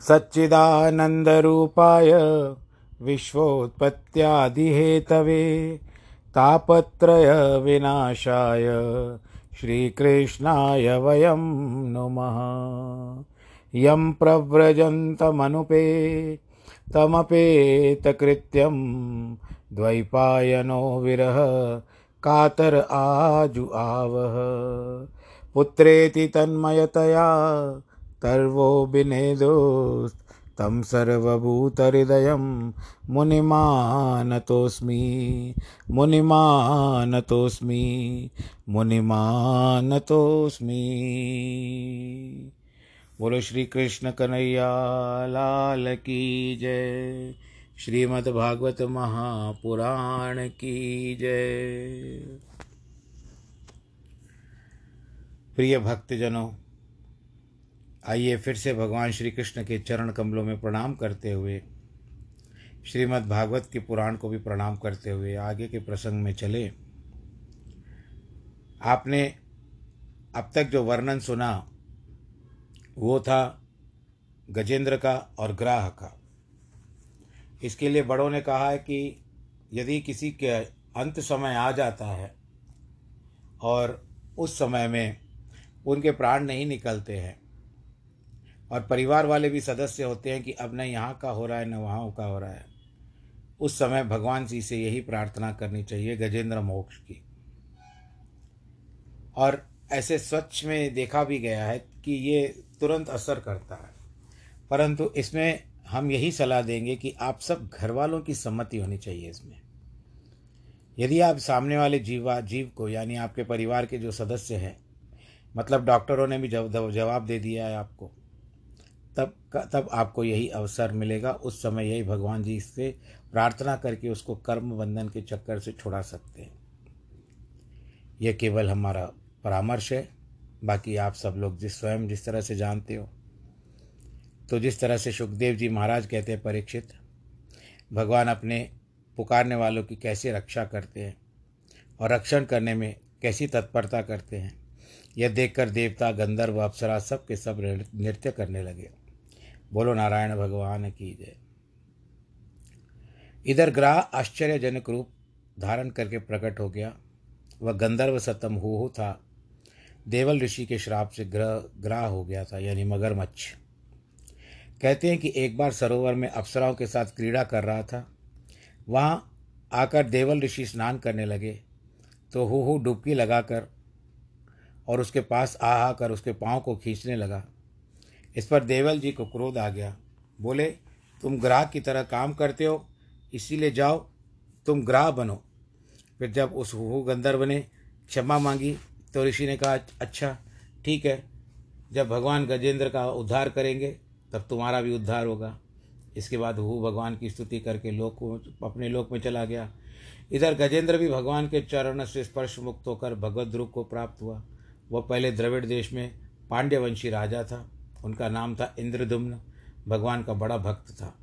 सच्चिदानन्दरूपाय विश्वोत्पत्त्यादिहेतवे तापत्रयविनाशाय श्रीकृष्णाय वयं नुमः। यं प्रव्रजन्तमनुपे तमपेतकृत्यं द्वैपायनो विरह कातर आजु आवह। पुत्रेति तन्मयतया तर्वो विनेदोस् तं सर्वभूतहृदयं मुनिमानतोऽस्मि मुनिमानतोऽस्मि मुनिमानतोऽस्मि। बोलो श्री कृष्ण कन्हैया, लाल की जय। श्रीमद्भागवत महापुराण की जय। प्रिय भक्तजनों आइए फिर से भगवान श्री कृष्ण के चरण कमलों में प्रणाम करते हुए, श्रीमद् भागवत के पुराण को भी प्रणाम करते हुए आगे के प्रसंग में चले। आपने अब तक जो वर्णन सुना, वो था गजेंद्र का और ग्राह का। इसके लिए बड़ों ने कहा है कि यदि किसी के अंत समय आ जाता है और उस समय में उनके प्राण नहीं निकलते हैं और परिवार वाले भी सदस्य होते हैं कि अब न यहाँ का हो रहा है, न वहाँ का हो रहा है। उस समय भगवान जी से यही प्रार्थना करनी चाहिए, गजेंद्र मोक्ष की। और ऐसे स्वच्छ में देखा भी गया है कि ये तुरंत असर करता है। परंतु इसमें हम यही सलाह देंगे कि आप सब घर वालों की सम्मति होनी चाहिए इसमें। यदि आप सामने वाले जीवा, जीव को, यानी आपके परिवार के जो सदस्य हैं मतलब डॉक्टरों ने भी जवाब दे दिया है आपको तब तब आपको यही अवसर मिलेगा। उस समय यही भगवान जी से प्रार्थना करके उसको कर्म बंधन के चक्कर से छुड़ा सकते हैं। यह केवल हमारा परामर्श है। बाकी आप सब लोग जिस स्वयं जिस तरह से जानते हो। तो जिस तरह से सुखदेव जी महाराज कहते हैं परीक्षित, भगवान अपने पुकारने वालों की कैसे रक्षा करते हैं और रक्षण करने में कैसी तत्परता करते हैं, यह देखकर देवता, गंधर्व, अप्सरा सब के सब नृत्य करने लगे। बोलो, नारायण भगवान की जय। इधर ग्राह आश्चर्यजनक रूप धारण करके प्रकट हो गया। वह गंधर्व सतम हो था। देवल ऋषि के श्राप से ग्रह, ग्राह हो गया था, यानी मगरमच्छ। कहते हैं कि एक बार सरोवर में अप्सराओं के साथ क्रीड़ा कर रहा था। वहाँ आकर देवल ऋषि स्नान करने लगे। तो हु डुबकी लगाकर और उसके पास आ आकर उसके पाँव को खींचने लगा। इस पर देवल जी को क्रोध आ गया। बोले, तुम ग्राह की तरह काम करते हो, इसीलिए जाओ, तुम ग्राह बनो। फिर जब उस हु गंधर्व ने क्षमा मांगी तो ऋषि ने कहा अच्छा ठीक है, जब भगवान गजेंद्र का उद्धार करेंगे, तब तुम्हारा भी उद्धार होगा। इसके बाद हु भगवान की स्तुति करके लोक अपने लोक में चला गया। इधर गजेंद्र भी भगवान के चरण से स्पर्श मुक्त होकर भगवत ध्रुव को प्राप्त हुआ। वह पहले द्रविड़ देश में पांड्यवंशी राजा था। उनका नाम था इंद्रदुम्न। भगवान का बड़ा भक्त था।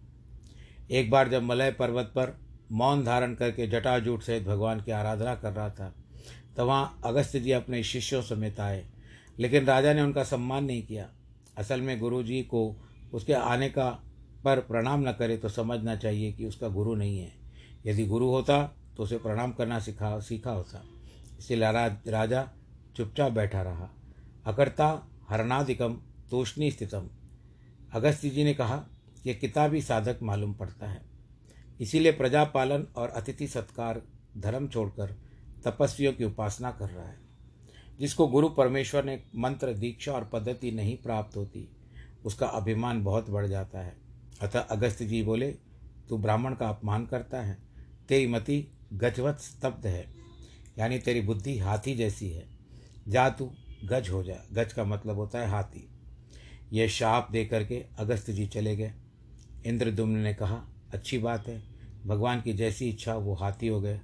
एक बार जब मलय पर्वत पर मौन धारण करके जटाजूट सहित भगवान की आराधना कर रहा था तो वहाँ अगस्त जी अपने शिष्यों समेत आए। लेकिन राजा ने उनका सम्मान नहीं किया। असल में गुरु जी को उसके आने का पर प्रणाम न करे तो समझना चाहिए कि उसका गुरु नहीं है। यदि गुरु होता तो उसे प्रणाम करना सिखा, सीखा होता। इसलिए राजा चुपचाप बैठा रहा। अकर्ता हरणाधिकम तोषणी स्थितम। अगस्त्य जी ने कहा कि किताबी साधक मालूम पड़ता है। इसीलिए प्रजापालन और अतिथि सत्कार, धर्म छोड़कर तपस्वियों की उपासना कर रहा है। जिसको गुरु परमेश्वर ने मंत्र, दीक्षा और पद्धति नहीं प्राप्त होती, उसका अभिमान बहुत बढ़ जाता है। अतः अगस्त जी बोले, तू ब्राह्मण का अपमान करता है। तेरी मति गजवत स्तब्ध है। यानी तेरी बुद्धि हाथी जैसी है। जा तू, गज हो जा। गज का मतलब होता है हाथी। यह शाप दे करके अगस्त जी चले गए। इंद्रदुम्न ने कहा, अच्छी बात है, भगवान की जैसी इच्छा वो हाथी हो गए।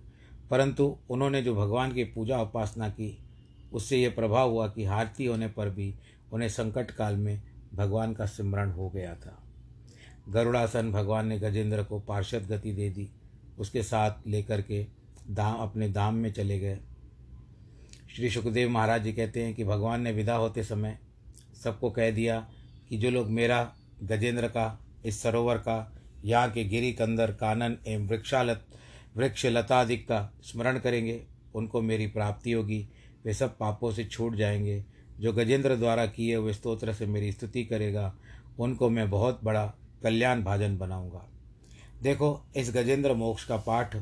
परंतु उन्होंने जो भगवान की पूजा उपासना की, उससे यह प्रभाव हुआ कि हारती होने पर भी उन्हें संकट काल में भगवान का स्मरण हो गया था। गरुड़ासन भगवान ने गजेंद्र को पार्षद गति दे दी। उसके साथ लेकर के दाम, अपने दाम में चले गए। श्री सुखदेव महाराज जी कहते हैं कि भगवान ने विदा होते समय सबको कह दिया कि जो लोग मेरा, गजेंद्र का, इस सरोवर का, यहाँ के गिरी कंदर, कानन एवं वृक्षालत, वृक्ष लतादिक का स्मरण करेंगे, उनको मेरी प्राप्ति होगी। वे सब पापों से छूट जाएँगे। जो गजेंद्र द्वारा किए हुए स्तोत्र से मेरी स्तुति करेगा, उनको मैं बहुत बड़ा कल्याण भाजन बनाऊँगा। देखो, इस गजेंद्र मोक्ष का पाठ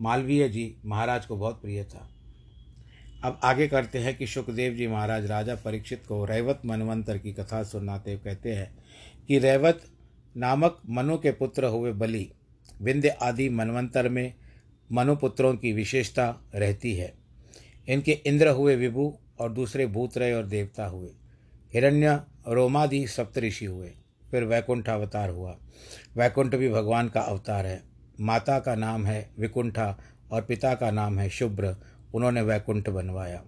मालवीय जी महाराज को बहुत प्रिय था। अब आगे करते हैं कि सुखदेव जी महाराज राजा परीक्षित को रैवत मनवंतर की कथा सुनाते कहते हैं कि रैवत नामक मनु के पुत्र हुए बलि, विंध्य आदि मनवंतर में मनुपुत्रों की विशेषता रहती है। इनके इंद्र हुए विभु और दूसरे भूत रहे और देवता हुए। हिरण्य रोमादि सप्तऋषि हुए। फिर वैकुंठ अवतार हुआ। वैकुंठ भी भगवान का अवतार है। माता का नाम है विकुंठा और पिता का नाम है शुभ्र। उन्होंने वैकुंठ बनवाया।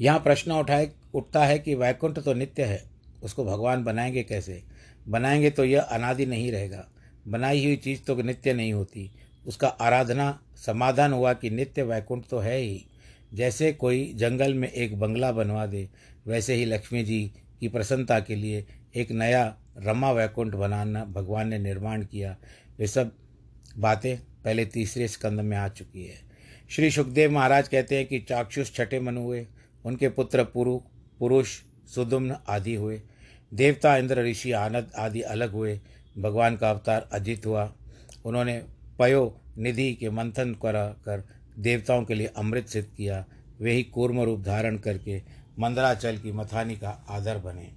यहाँ प्रश्न उठाए, उठता है कि वैकुंठ तो नित्य है, उसको भगवान बनाएँगे कैसे? बनाएँगे तो यह अनादि नहीं रहेगा। बनाई हुई चीज़ तो नित्य नहीं होती। उसका आराधना, समाधान हुआ कि नित्य वैकुंठ तो है ही। जैसे कोई जंगल में एक बंगला बनवा दे, वैसे ही लक्ष्मी जी की प्रसन्नता के लिए एक नया रमा वैकुंठ बनाना भगवान ने निर्माण किया। वे सब बातें पहले तीसरे स्कंद में आ चुकी है। श्री सुखदेव महाराज कहते हैं कि चाक्षुष छठे मनु हुए, उनके पुत्र पुरु, पुरुष सुदुम्न आदि हुए, देवता इंद्र ऋषि आनंद आदि अलग हुए, भगवान का अवतार अजित हुआ। उन्होंने पयो निधि के मंथन करा कर देवताओं के लिए अमृत सिद्ध किया। वे ही कूर्म रूप धारण करके मंदराचल की मथानी का आदर बने।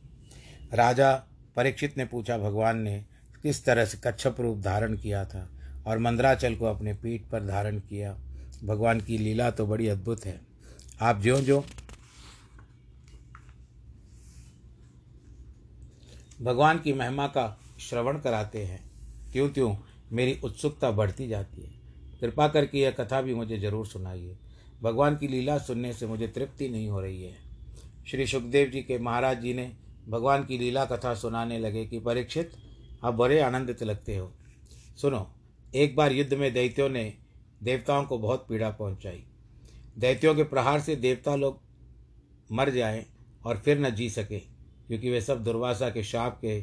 राजा परीक्षित ने पूछा, भगवान ने किस तरह से कच्छप रूप धारण किया था और मंदराचल को अपने पीठ पर धारण किया? भगवान की लीला तो बड़ी अद्भुत है। आप ज्यो ज्यो। भगवान की महिमा का श्रवण कराते हैं। त्यों त्यों मेरी उत्सुकता बढ़ती जाती है। कृपा करके यह कथा भी मुझे ज़रूर सुनाइए। भगवान की लीला सुनने से मुझे तृप्ति नहीं हो रही है। श्री सुखदेव जी के महाराज जी ने भगवान की लीला कथा सुनाने लगे कि परीक्षित, आप बड़े आनंदित लगते हो। सुनो, एक बार युद्ध में दैत्यों ने देवताओं को बहुत पीड़ा पहुंचाई। दैत्यों के प्रहार से देवता लोग मर जाएँ और फिर न जी सके, क्योंकि वे सब दुर्वासा के शाप के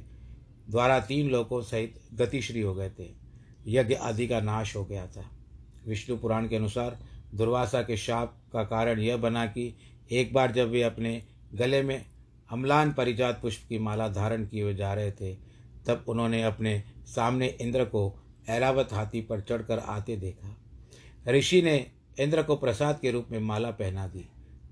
द्वारा तीन लोगों सहित गतिश्री हो गए थे। यज्ञ आदि का नाश हो गया था। विष्णु पुराण के अनुसार दुर्वासा के शाप का कारण यह बना कि एक बार जब वे अपने गले में अम्लान परिजात पुष्प की माला धारण किए हुए जा रहे थे, तब उन्होंने अपने सामने इंद्र को ऐरावत हाथी पर चढ़कर आते देखा। ऋषि ने इंद्र को प्रसाद के रूप में माला पहना दी,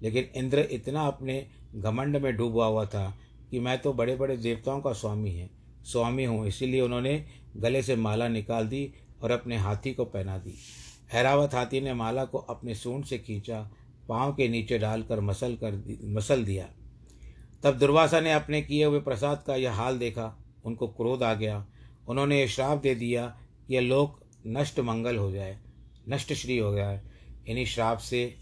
लेकिन इंद्र इतना अपने घमंड में डूबा हुआ था कि मैं तो बड़े बड़े देवताओं का स्वामी है, स्वामी हूँ, इसीलिए उन्होंने गले से माला निकाल दी और अपने हाथी को पहना दी। हैरावत हाथी ने माला को अपने सूंड से खींचा, पाँव के नीचे डालकर मसल कर दी, मसल दिया। तब दुर्वासा ने अपने किए हुए प्रसाद का यह हाल देखा, उनको क्रोध आ गया। उन्होंने ये श्राप दे दिया कि यह लोक नष्ट मंगल हो जाए। नष्ट श्री हो जाए इन्हीं श्राप से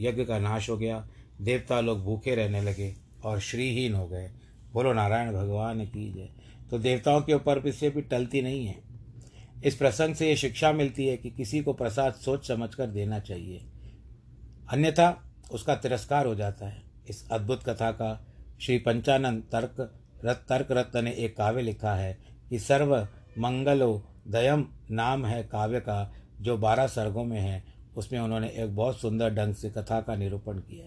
यज्ञ का नाश हो गया। देवता लोग भूखे रहने लगे और श्रीहीन हो गए। बोलो, नारायण भगवान की जय। तो देवताओं के ऊपर इससे भी टलती नहीं है। इस प्रसंग से ये शिक्षा मिलती है कि किसी को प्रसाद सोच समझ कर देना चाहिए। अन्यथा उसका तिरस्कार हो जाता है। इस अद्भुत कथा का श्री पंचानंद तर्क, रत, तर्क रत्न ने एक काव्य लिखा है कि सर्व मंगलो दयम नाम है काव्य का। जो बारह सर्गों में है, उसमें उन्होंने एक बहुत सुंदर ढंग से कथा का निरूपण किया।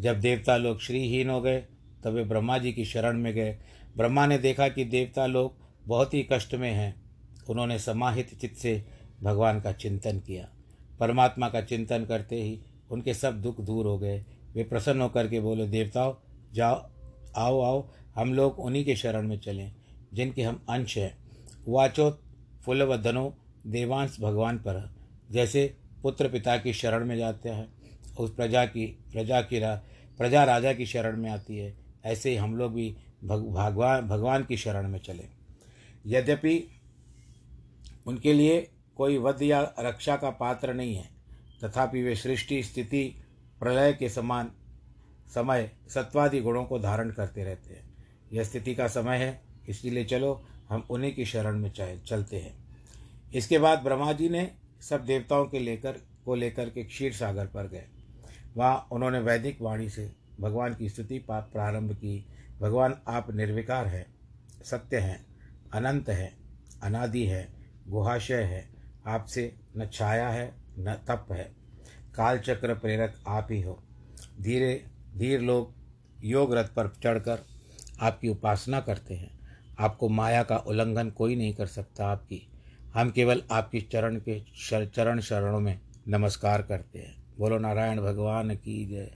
जब देवता लोग श्रीहीन हो गए, तब वे ब्रह्मा जी की शरण में गए। ब्रह्मा ने देखा कि देवता लोग बहुत ही कष्ट में हैं। उन्होंने समाहित चित्त से भगवान का चिंतन किया। परमात्मा का चिंतन करते ही उनके सब दुख दूर हो गए। वे प्रसन्न होकर के बोले, देवताओं, जाओ, आओ आओ, हम लोग उन्हीं के शरण में चलें, जिनके हम अंश हैं। वाचो फुलवधनो देवांश भगवान पर जैसे पुत्र पिता की शरण में जाते हैं उस प्रजा की प्रजा की रा, प्रजा राजा की शरण में आती है ऐसे ही हम लोग भी भगवान भगवान की शरण में चले। यद्यपि उनके लिए कोई वध या रक्षा का पात्र नहीं है तथापि वे सृष्टि स्थिति प्रलय के समान समय सत्वादि गुणों को धारण करते रहते हैं। यह स्थिति का समय है इसलिए चलो हम उन्हीं की शरण में चलते हैं। इसके बाद ब्रह्मा जी ने सब देवताओं के लेकर, को लेकर के क्षीर सागर पर गए। वहाँ उन्होंने वैदिक वाणी से भगवान की स्तुति प्रारंभ की। भगवान आप निर्विकार हैं, सत्य हैं, अनंत हैं, अनादि है, गुहाशय है, आपसे न छाया है, न तप है। कालचक्र प्रेरक आप ही हो। धीरे, धीर लोग योग रथ पर चढ़कर आपकी उपासना करते हैं। आपको माया का उल्लंघन कोई नहीं कर सकता आपकी। हम केवल आपकी चरण के चरण शरणों में नमस्कार करते हैं। बोलो, नारायण भगवान की जय।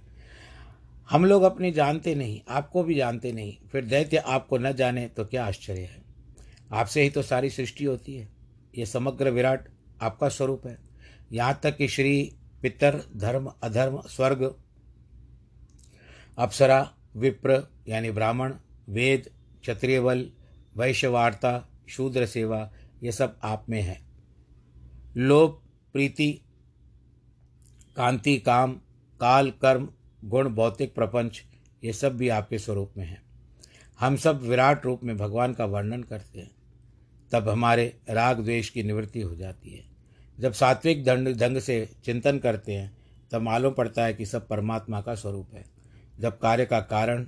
हम लोग अपने जानते नहीं, आपको भी जानते नहीं, फिर दैत्य आपको न जाने तो क्या आश्चर्य है? आपसे ही तो सारी सृष्टि होती है। ये समग्र विराट आपका स्वरूप है। यहाँ तक कि श्री पितर, धर्म, अधर्म, स्वर्ग, अप्सरा, विप्र, यानी ब्राह्मण, वेद, क्षत्रिय बल वैश्यवार्ता शूद्र सेवा ये सब आप में है। लोभ, प्रीति, कांति, काम, काल, कर्म, गुण, भौतिक, प्रपंच, ये सब भी आपके स्वरूप में है। हम सब विराट रूप में भगवान का वर्णन करते हैं। तब हमारे राग द्वेष की निवृत्ति हो जाती है। जब सात्विक दंड ढंग से चिंतन करते हैं, तब मालूम पड़ता है कि सब परमात्मा का स्वरूप है। जब कार्य का कारण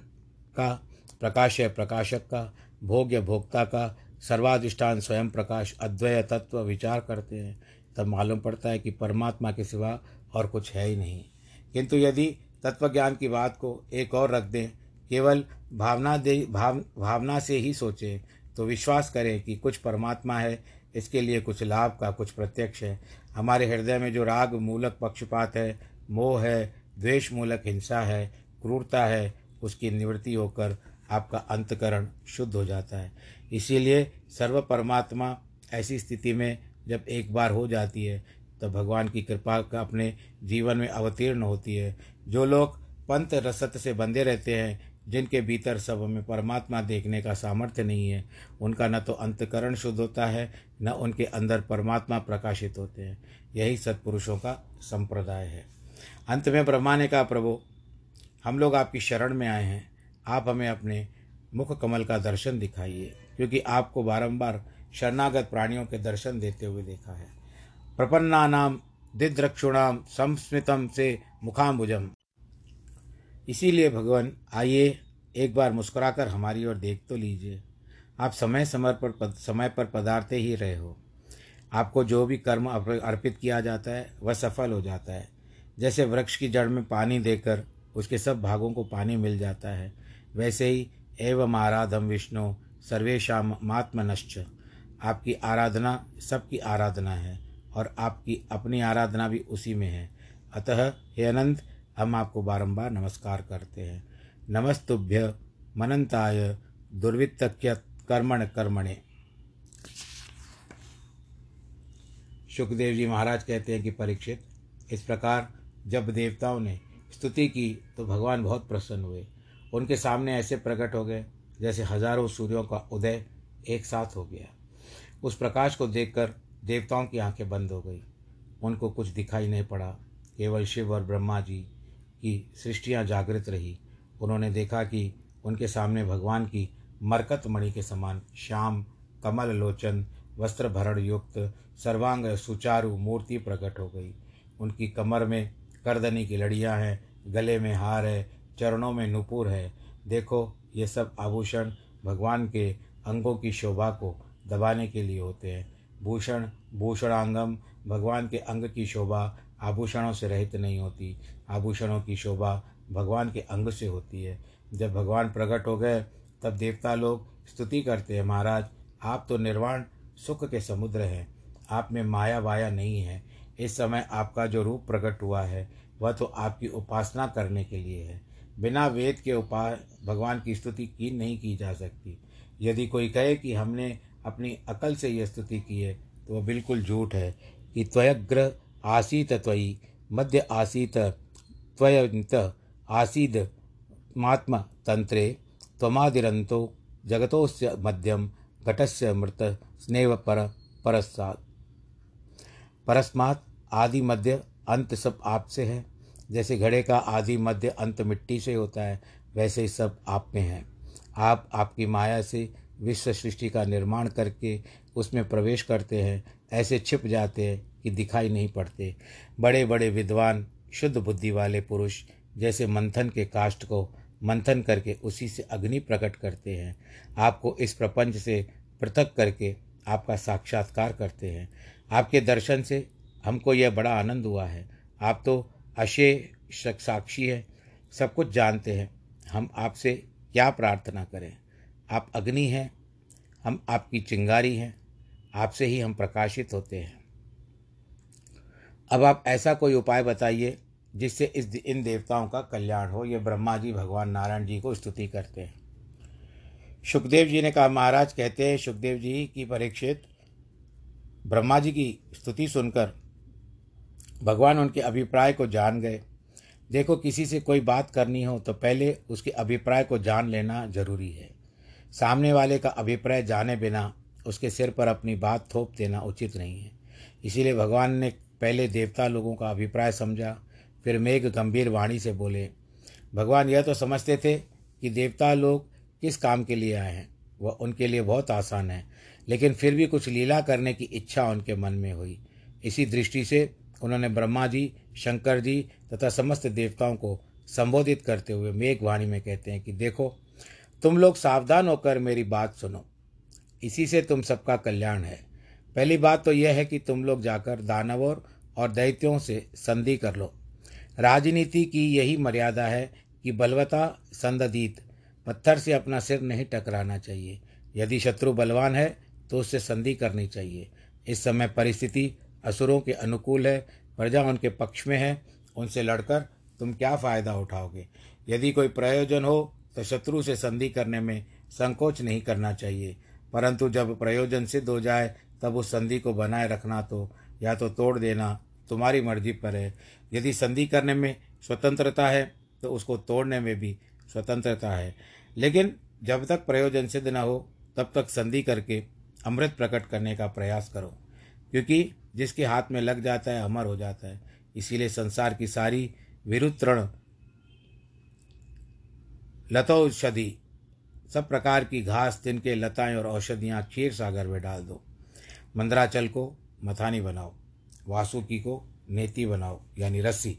का, प्रकाश है प्रकाशक का, भोग्य भोक्ता का सर्वाधिष्ठान स्वयं प्रकाश अद्वय तत्व विचार करते हैं, तब मालूम पड़ता है कि परमात्मा के सिवा और कुछ है ही नहीं। किंतु यदि तत्व ज्ञान की बात को एक और रख दें, केवल भावना दे, भाव, भावना से ही सोचें तो विश्वास करें कि कुछ परमात्मा है, इसके लिए कुछ लाभ का कुछ प्रत्यक्ष है। हमारे हृदय में जो राग, मूलक, पक्षपात है, मोह है, द्वेष मूलक, हिंसा है, क्रूरता है, उसकी निवृत्ति होकर आपका अंतकरण शुद्ध हो जाता है। इसीलिए सर्व परमात्मा ऐसी स्थिति में जब एक बार हो जाती है तब भगवान की कृपा का अपने जीवन में अवतीर्ण होती है। जो लोग पंथ रसत से बंधे रहते हैं, जिनके भीतर सब में परमात्मा देखने का सामर्थ्य नहीं है, उनका न तो अंतकरण शुद्ध होता है, न उनके अंदर परमात्मा प्रकाशित होते हैं। यही सत्पुरुषों का संप्रदाय है। अंत में ब्रह्मा ने कहा, प्रभु, हम लोग आपकी शरण में आए हैं। आप हमें अपने मुख कमल का दर्शन दिखाइए। क्योंकि आपको बारंबार शरणागत प्राणियों के दर्शन देते हुए देखा है। प्रपन्ना नाम दिद्रक्षुणाम, संस्मितम से मुखाम्बुजम। इसीलिए भगवान, आइए एक बार मुस्कुराकर हमारी ओर देख तो लीजिए। आप समय समय पर समय पर पदार्थ ही रहे हो। आपको जो भी कर्म अर्पित किया जाता है, वह सफल हो जाता है। जैसे वृक्ष की जड़ में पानी देकर उसके सब भागों को पानी मिल जाता है, वैसे ही एवं आराधम विष्णु सर्वेशा मात्मनश्च। आपकी आराधना सबकी आराधना है और आपकी अपनी आराधना भी उसी में है। अतः हे अनंत, हम आपको बारंबार नमस्कार करते हैं। नमस्तुभ्य मनंताय दुर्वित्तक्य कर्मण। कर्मणे सुखदेव जी महाराज कहते हैं कि परीक्षित, इस प्रकार जब देवताओं ने स्तुति की तो भगवान बहुत प्रसन्न हुए। उनके सामने ऐसे प्रकट हो गए जैसे हज़ारों सूर्यों का उदय एक साथ हो गया। उस प्रकाश को देखकर देवताओं की आँखें बंद हो गई। उनको कुछ दिखाई नहीं पड़ा। केवल शिव और ब्रह्मा जी की सृष्टियाँ जागृत रही। उन्होंने देखा कि उनके सामने भगवान की मरकत मणि के समान श्याम, कमल लोचन, वस्त्र भरण युक्त, सर्वांग सुचारू मूर्ति प्रकट हो गई। उनकी कमर में करदनी की लड़ियाँ हैं, गले में हार है, चरणों में नुपुर है। देखो ये सब आभूषण भगवान के अंगों की शोभा को दबाने के लिए होते हैं। भूषण, भूषणांगम भगवान के अंग की शोभा आभूषणों से रहित नहीं होती। आभूषणों की शोभा भगवान के अंग से होती है। जब भगवान प्रकट हो गए, तब देवता लोग स्तुति करते हैं, महाराज, आप तो निर्वाण सुख के समुद्र हैं। आप में माया वाया नहीं है। इस समय आपका जो रूप प्रकट हुआ है, वह तो आपकी उपासना करने के लिए है। बिना वेद के उपाय भगवान की स्तुति की नहीं की जा सकती। यदि कोई कहे कि हमने अपनी अकल से यह स्तुति की है तो वह बिल्कुल झूठ है कि त्वयग्र आसीत त्वयि, मध्य आसीत त्वयंत आसीद मात्म तंत्रे त्वमादिरंतो जगतोस्य मध्यम, घटस्य मृत, स्नेह पर परस्तात् परस्मात् आदि मध्य अंत सब आपसे है। जैसे घड़े का आदि मध्य अंत मिट्टी से होता है, वैसे ही सब आप में है। आप आपकी माया से विश्व सृष्टि का निर्माण करके उसमें प्रवेश करते हैं, ऐसे छिप जाते हैं कि दिखाई नहीं पड़ते। बड़े बड़े विद्वान, शुद्ध बुद्धि वाले पुरुष जैसे मंथन के काष्ट को मंथन करके उसी से अग्नि प्रकट करते हैं। आपको इस प्रपंच से पृथक करके आपका साक्षात्कार करते हैं। आपके दर्शन से हमको यह बड़ा आनंद हुआ है। आप तो अशे साक्षी है, सब कुछ जानते हैं। हम आपसे क्या प्रार्थना करें? आप अग्नि हैं, हम आपकी चिंगारी हैं, आपसे ही हम प्रकाशित होते हैं। अब आप ऐसा कोई उपाय बताइए जिससे इस इन देवताओं का कल्याण हो। ये ब्रह्मा जी, भगवान नारायण जी को स्तुति करते हैं। सुखदेव जी ने कहा, महाराज कहते हैं, सुखदेव जी की परीक्षित ब्रह्मा जी की स्तुति सुनकर भगवान उनके अभिप्राय को जान गए। देखो, किसी से कोई बात करनी हो तो पहले उसके अभिप्राय को जान लेना ज़रूरी है। सामने वाले का अभिप्राय जाने बिना उसके सिर पर अपनी बात थोप देना उचित नहीं है। इसीलिए भगवान ने पहले देवता लोगों का अभिप्राय समझा, फिर मेघ गंभीर वाणी से बोले, भगवान, यह तो समझते थे कि देवता लोग किस काम के लिए आए हैं। वह उनके लिए बहुत आसान है, लेकिन फिर भी कुछ लीला करने की इच्छा उनके मन में हुई। इसी दृष्टि से उन्होंने ब्रह्मा जी, शंकर जी तथा समस्त देवताओं को संबोधित करते हुए मेघवाणी में कहते हैं कि देखो, तुम लोग सावधान होकर मेरी बात सुनो। इसी से तुम सबका कल्याण है। पहली बात तो यह है कि तुम लोग जाकर दानवों और दैत्यों से संधि कर लो। राजनीति की यही मर्यादा है कि बलवता संदीत पत्थर से अपना सिर नहीं टकराना चाहिए। यदि शत्रु बलवान है तो उससे संधि करनी चाहिए। इस समय परिस्थिति असुरों के अनुकूल है, प्रजा उनके पक्ष में है, उनसे लड़कर तुम क्या फ़ायदा उठाओगे? यदि कोई प्रयोजन हो तो शत्रु से संधि करने में संकोच नहीं करना चाहिए। परंतु जब प्रयोजन सिद्ध हो जाए, तब उस संधि को बनाए रखना तो या तो तोड़ देना तुम्हारी मर्ज़ी पर है। यदि संधि करने में स्वतंत्रता है तो उसको तोड़ने में भी स्वतंत्रता है। लेकिन जब तक प्रयोजन सिद्ध न हो, तब तक संधि करके अमृत प्रकट करने का प्रयास करो, क्योंकि जिसके हाथ में लग जाता है, अमर हो जाता है। इसीलिए संसार की सारी विरुत्रण लतौषधि सब प्रकार की घास तिनके लताएँ और औषधियाँ क्षीर सागर में डाल दो। मंदराचल को मथानी बनाओ, वासुकी को नेति बनाओ, यानी रस्सी।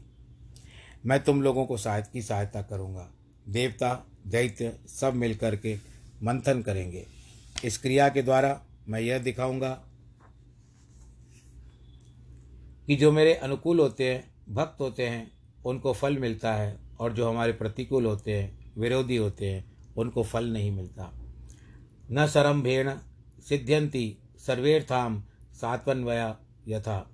मैं तुम लोगों को सहायता की सहायता करूँगा। देवता, दैत्य, सब मिलकर के मंथन करेंगे। इस क्रिया के द्वारा मैं यह दिखाऊँगा कि जो मेरे अनुकूल होते हैं, भक्त होते हैं, उनको फल मिलता है और जो हमारे प्रतिकूल होते हैं, विरोधी होते हैं, उनको फल नहीं मिलता। न सरम्भेण सिद्ध्यंती सर्वेर्थाम सात्वन्वया यथा।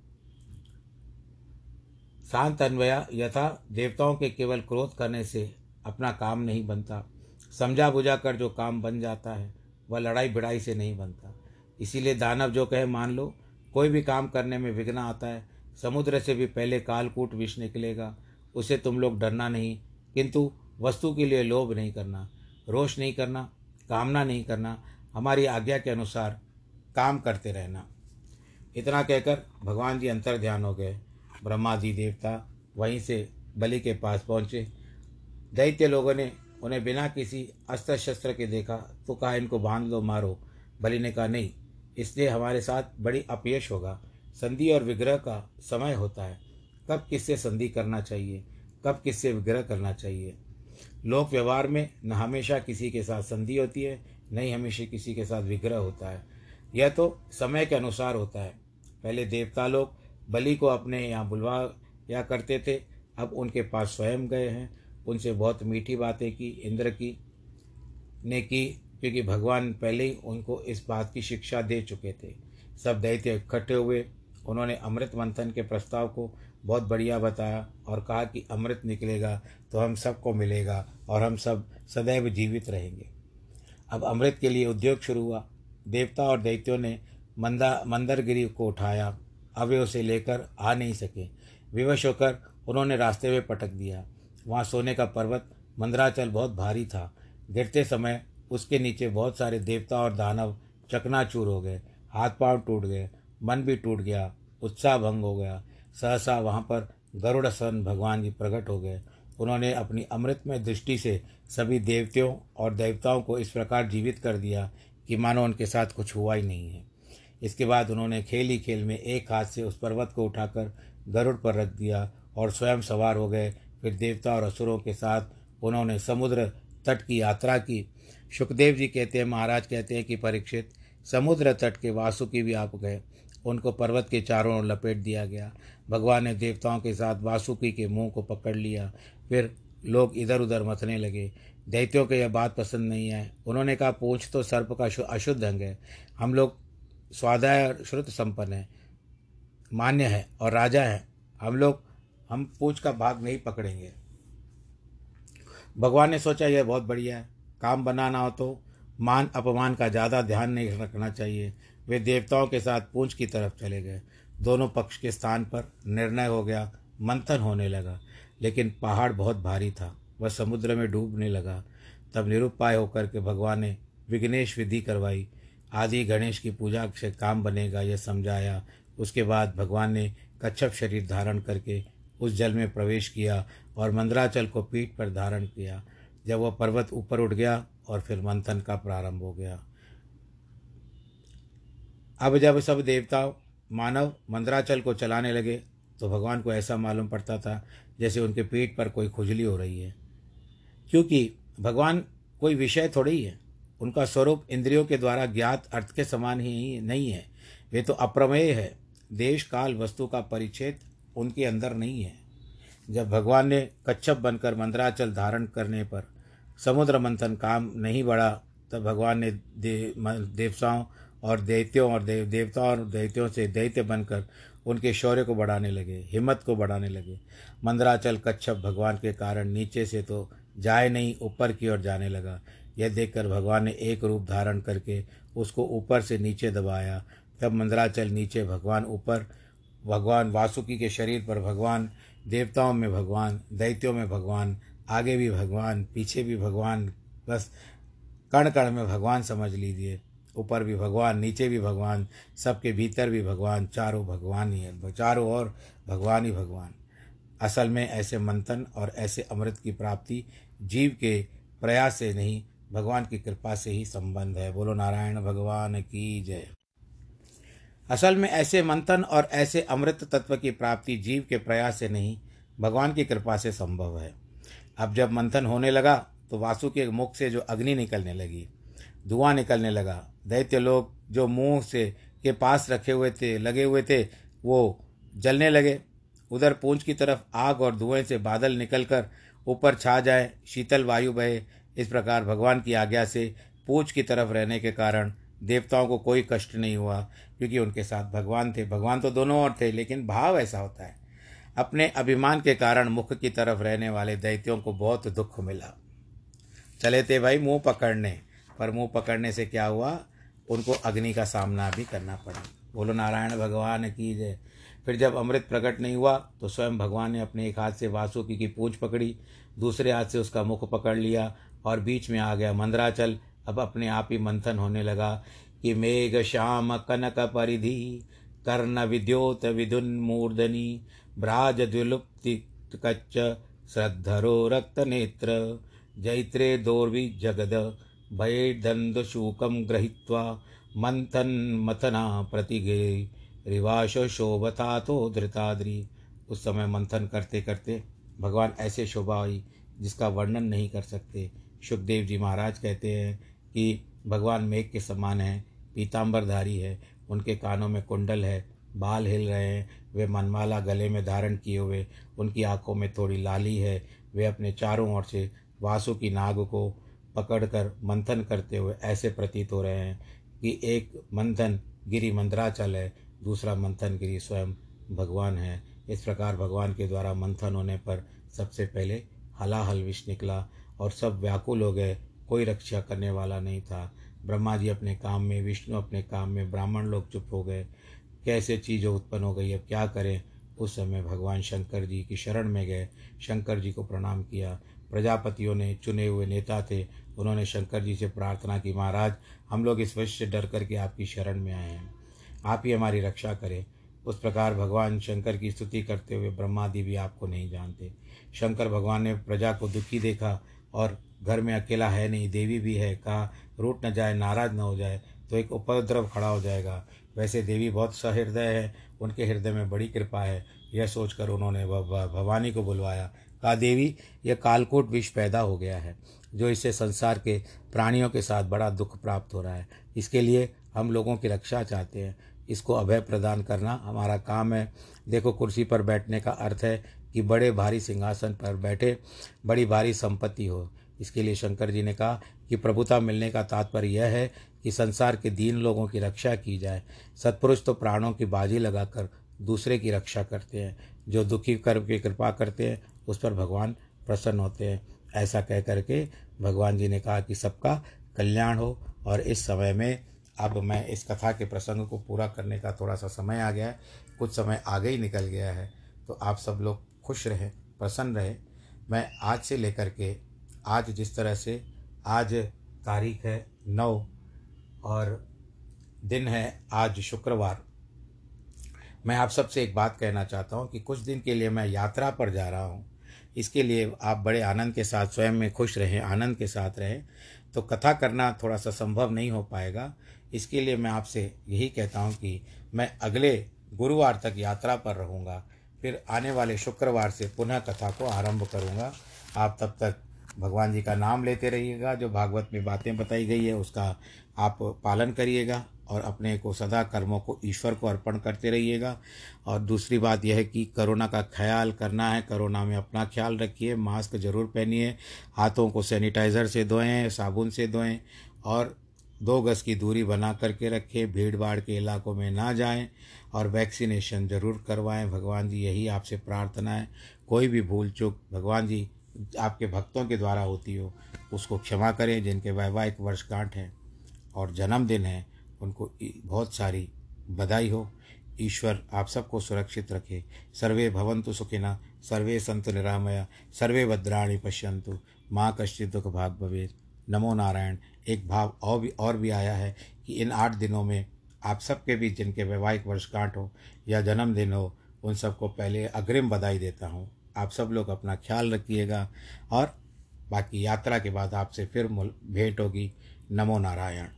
शांत अन्वया यथा देवताओं के केवल क्रोध करने से अपना काम नहीं बनता। समझा बुझा कर जो काम बन जाता है, वह लड़ाई भिड़ाई से नहीं बनता। इसीलिए दानव जो कहे, मान लो, कोई भी काम करने में विघ्न आता है समुद्र से भी पहले कालकूट विष निकलेगा। उसे तुम लोग डरना नहीं, किंतु वस्तु के लिए लोभ नहीं करना, रोष नहीं करना, कामना नहीं करना। हमारी आज्ञा के अनुसार काम करते रहना। इतना कहकर भगवान जी अंतर ध्यान हो गए। ब्रह्मा जी देवता वहीं से बलि के पास पहुँचे। दैत्य लोगों ने उन्हें बिना किसी अस्त्र शस्त्र के देखा तो कहा, इनको बाँध लो मारो। बलि ने कहा, नहीं, इसलिए हमारे साथ बड़ी अपयश होगा। संधि और विग्रह का समय होता है। कब किससे संधि करना चाहिए? कब किससे विग्रह करना चाहिए? लोक व्यवहार में न हमेशा किसी के साथ संधि होती है, न ही हमेशा किसी के साथ विग्रह होता है। यह तो समय के अनुसार होता है। पहले देवता लोग बलि को अपने यहाँ बुलवा या करते थे, अब उनके पास स्वयं गए हैं। उनसे बहुत मीठी बातें की, इंद्र की, ने की, क्योंकि भगवान पहले ही उनको इस बात की शिक्षा दे चुके थे। सब दैत्य इकट्ठे हुए उन्होंने अमृत मंथन के प्रस्ताव को बहुत बढ़िया बताया और कहा कि अमृत निकलेगा तो हम सबको मिलेगा और हम सब सदैव जीवित रहेंगे। अब अमृत के लिए उद्योग शुरू हुआ। देवता और दैत्यों ने मंदा, मंदरगिरी को उठाया। अब वे उसे लेकर आ नहीं सके। विवश होकर उन्होंने रास्ते में पटक दिया। वहाँ सोने का पर्वत, मंदराचल बहुत भारी था। गिरते समय उसके नीचे बहुत सारे देवता और दानव चकनाचूर हो गए। हाथ पाँव टूट गए। मन भी टूट गया, उत्साह भंग हो गया। सहसा वहाँ पर गरुड़ सन भगवान जी प्रकट हो गए। उन्होंने अपनी अमृतमय दृष्टि से सभी देवताओं और देवताओं को इस प्रकार जीवित कर दिया कि मानो उनके साथ कुछ हुआ ही नहीं है। इसके बाद उन्होंने खेल ही खेल में एक हाथ से उस पर्वत को उठाकर गरुड़ पर रख दिया और स्वयं सवार हो गए। फिर देवता और असुरों के साथ उन्होंने समुद्र तट की यात्रा की। सुखदेव जी कहते हैं, महाराज कहते हैं कि परीक्षित, समुद्र तट के वासुकी भी आप गए। उनको पर्वत के चारों ओर लपेट दिया गया। भगवान ने देवताओं के साथ वासुकी के मुँह को पकड़ लिया। फिर लोग इधर उधर मथने लगे। दैत्यों को यह बात पसंद नहीं है। उन्होंने कहा, पूछ तो सर्प का अशुद्ध अंग है। हम लोग स्वाध्याय और श्रुत संपन्न है। मान्य है और राजा है। हम लोग, हम पूछ का भाग नहीं पकड़ेंगे। भगवान ने सोचा, यह बहुत बढ़िया है। काम बनाना हो तो मान, अपमान का ज़्यादा ध्यान नहीं रखना चाहिए। वे देवताओं के साथ पूंछ की तरफ़ चले गए। दोनों पक्ष के स्थान पर निर्णय हो गया, मंथन होने लगा, लेकिन पहाड़ बहुत भारी था। वह समुद्र में डूबने लगा। तब निरुपाय होकर के भगवान ने विघ्नेश विधि करवाई। आदि गणेश की पूजा से काम बनेगा, यह समझाया। उसके बाद भगवान ने कच्छप शरीर धारण करके उस जल में प्रवेश किया और मंदराचल को पीठ पर धारण किया। जब वह पर्वत ऊपर उठ गया और फिर मंथन का प्रारंभ हो गया। अब जब सब देवता मानव मंदराचल को चलाने लगे तो भगवान को ऐसा मालूम पड़ता था जैसे उनके पेट पर कोई खुजली हो रही है। क्योंकि भगवान कोई विषय थोड़ी ही। है उनका स्वरूप इंद्रियों के द्वारा ज्ञात अर्थ के समान ही नहीं है। वे तो अप्रमेय है। देश काल वस्तु का परिच्छेद उनके अंदर नहीं है। जब भगवान ने कच्छप बनकर मंदराचल धारण करने पर समुद्र मंथन काम नहीं बढ़ा तब भगवान ने दे, देवताओं और दैत्यों और देव, देवताओं और दैत्यों से दैत्य बनकर उनके शौर्य को बढ़ाने लगे, हिम्मत को बढ़ाने लगे। मंदराचल कच्छप भगवान के कारण नीचे से तो जाए नहीं, ऊपर की ओर जाने लगा। यह देखकर भगवान ने एक रूप धारण करके उसको ऊपर से नीचे दबाया। तब मंदराचल नीचे, भगवान ऊपर, भगवान वासुकी के शरीर पर भगवान, देवताओं में भगवान, दैत्यों में भगवान, आगे भी भगवान, पीछे भी भगवान, बस कण कण में भगवान समझ लीजिए। ऊपर भी भगवान, नीचे भी भगवान, सबके भीतर भी भगवान, चारों भगवान ही है, चारों ओर भगवान ही भगवान। असल में ऐसे मंथन और ऐसे अमृत की प्राप्ति जीव के प्रयास से नहीं, भगवान की कृपा से ही संबंध है। बोलो, नारायण भगवान की जय। असल में ऐसे मंथन और ऐसे अमृत तत्व की प्राप्ति जीव के प्रयास से नहीं, भगवान की कृपा से संभव है। अब जब मंथन होने लगा तो वासु के मुख से जो अग्नि निकलने लगी धुआँ निकलने लगा। दैत्य लोग जो मुँह से के पास रखे हुए थे, लगे हुए थे, वो जलने लगे। उधर पूंछ की तरफ़ आग और धुएँ से बादल निकलकर ऊपर छा जाए। शीतल वायु बहे। इस प्रकार भगवान की आज्ञा से पूछ की तरफ़ रहने के कारण देवताओं को कोई कष्ट नहीं हुआ, क्योंकि उनके साथ भगवान थे। भगवान तो दोनों ओर थे, लेकिन भाव ऐसा होता है। अपने अभिमान के कारण मुख की तरफ़ रहने वाले दैत्यों को बहुत दुख मिला। चले थे भाई मुँह पकड़ने। पर मुँह पकड़ने से क्या हुआ? उनको अग्नि का सामना भी करना पड़ा। बोलो, नारायण भगवान की जय। फिर जब अमृत प्रकट नहीं हुआ तो स्वयं भगवान ने अपने एक हाथ से वासुकी की पूंछ पकड़ी, दूसरे हाथ से उसका मुख पकड़ लिया और बीच में आ गया मंदराचल। अब अपने आप ही मंथन होने लगा कि मेघ श्याम कनक परिधि, कर्ण विद्योत विदुन्मूर्धनी भ्राज द्विलुप्ति कच्च श्रद्धरो रक्त नेत्र, जैत्रे दोर्वि जगद। भयेदन्दशूकं गृहीत्वा मंथन मथना प्रतिगे। रिवाश शोभता तो धृताद्री। उस समय मंथन करते करते भगवान ऐसे शोभा आई जिसका वर्णन नहीं कर सकते। सुखदेव जी महाराज कहते हैं कि भगवान मेघ के समान हैं पीताम्बरधारी है, उनके कानों में कुंडल है, बाल हिल रहे हैं, वे मनमाला गले में धारण किए हुए, उनकी आँखों में थोड़ी लाली है, वे अपने चारों ओर से वासु की नाग को पकड़कर मंथन करते हुए ऐसे प्रतीत हो रहे हैं कि एक मंथन गिरी मंदराचल है, दूसरा मंथन गिरी स्वयं भगवान है। इस प्रकार भगवान के द्वारा मंथन होने पर सबसे पहले हलाहल विष निकला और सब व्याकुल हो गए, कोई रक्षा करने वाला नहीं था। ब्रह्मा जी अपने काम में, विष्णु अपने काम में ब्राह्मण लोग चुप हो गए। कैसे चीज़ें उत्पन्न हो गई, अब क्या करें? उस समय भगवान शंकर जी की शरण में गए। शंकर जी को प्रणाम किया। प्रजापतियों ने, चुने हुए नेता थे, उन्होंने शंकर जी से प्रार्थना की, महाराज, हम लोग इस वश से डर करके आपकी शरण में आए हैं। आप ही हमारी रक्षा करें। उस प्रकार भगवान शंकर की स्तुति करते हुए ब्रह्मादि भी आपको नहीं जानते। शंकर भगवान ने प्रजा को दुखी देखा और घर में अकेला है नहीं, देवी भी है, कहा रूट न जाए, नाराज़ न हो जाए तो एक उपद्रव खड़ा हो जाएगा। वैसे देवी बहुत सहृदय है, उनके हृदय में बड़ी कृपा है। यह सोचकर उन्होंने भवानी को बुलवाया। कहा देवी यह कालकोट विष पैदा हो गया है, जो इससे संसार के प्राणियों के साथ बड़ा दुख प्राप्त हो रहा है। इसके लिए हम लोगों की रक्षा चाहते हैं। इसको अभय प्रदान करना हमारा काम है। देखो, कुर्सी पर बैठने का अर्थ है कि बड़े भारी सिंहासन पर बैठे बड़ी भारी संपत्ति हो। इसके लिए शंकर जी ने कहा कि प्रभुता मिलने का तात्पर्य यह है कि संसार के दीन लोगों की रक्षा की जाए। सत्पुरुष तो प्राणों की बाजी लगाकर दूसरे की रक्षा करते हैं, जो दुखी कर्म की कृपा करते हैं, उस पर भगवान प्रसन्न होते हैं। ऐसा कह करके भगवान जी ने कहा कि सबका कल्याण हो और इस समय में अब मैं इस कथा के प्रसंग को पूरा करने का थोड़ा सा समय आ गया है, कुछ समय आगे ही निकल गया है। तो आप सब लोग खुश रहें, प्रसन्न रहें। मैं आज से लेकर के आज जिस तरह से आज तारीख है नौ और दिन है आज शुक्रवार मैं आप सबसे एक बात कहना चाहता हूँ कि कुछ दिन के लिए मैं यात्रा पर जा रहा हूँ। इसके लिए आप बड़े आनंद के साथ, स्वयं में खुश रहें, आनंद के साथ रहें। तो कथा करना थोड़ा सा संभव नहीं हो पाएगा। इसके लिए मैं आपसे यही कहता हूँ कि मैं अगले गुरुवार तक यात्रा पर रहूँगा। फिर आने वाले शुक्रवार से पुनः कथा को आरंभ करूँगा। आप तब तक भगवान जी का नाम लेते रहिएगा, जो भागवत में बातें बताई गई है, उसका आप पालन करिएगा। और अपने को सदा कर्मों को ईश्वर को अर्पण करते रहिएगा। और दूसरी बात यह है कि कोरोना का ख्याल करना है। कोरोना में अपना ख्याल रखिए, मास्क ज़रूर पहनिए, हाथों को सैनिटाइज़र से धोएँ, साबुन से धोएँ और दो गज़ की दूरी बना करके रखें भीड़ भाड़ के इलाकों में ना जाएँ और वैक्सीनेशन ज़रूर करवाएँ। भगवान जी, यही आपसे प्रार्थना है। कोई भी भूल चूक भगवान जी आपके भक्तों के द्वारा होती हो, उसको क्षमा करें, जिनके वैवाहिक वर्षगांठ हैं और जन्मदिन है। उनको बहुत सारी बधाई हो। ईश्वर आप सबको सुरक्षित रखे। सर्वे भवंतु सुखिना, सर्वे संतु निरामया, सर्वे भद्राणी पश्यंतु माँ कश्चित दुख भाग भवे नमो नारायण। एक भाव और भी और भी आया है कि इन आठ दिनों में आप सबके भी जिनके वैवाहिक वर्षगांठ हो या जन्मदिन हो, उन सबको पहले अग्रिम बधाई देता हूँ। आप सब लोग अपना ख्याल रखिएगा और बाकी यात्रा के बाद आपसे फिर भेंट होगी। नमो नारायण।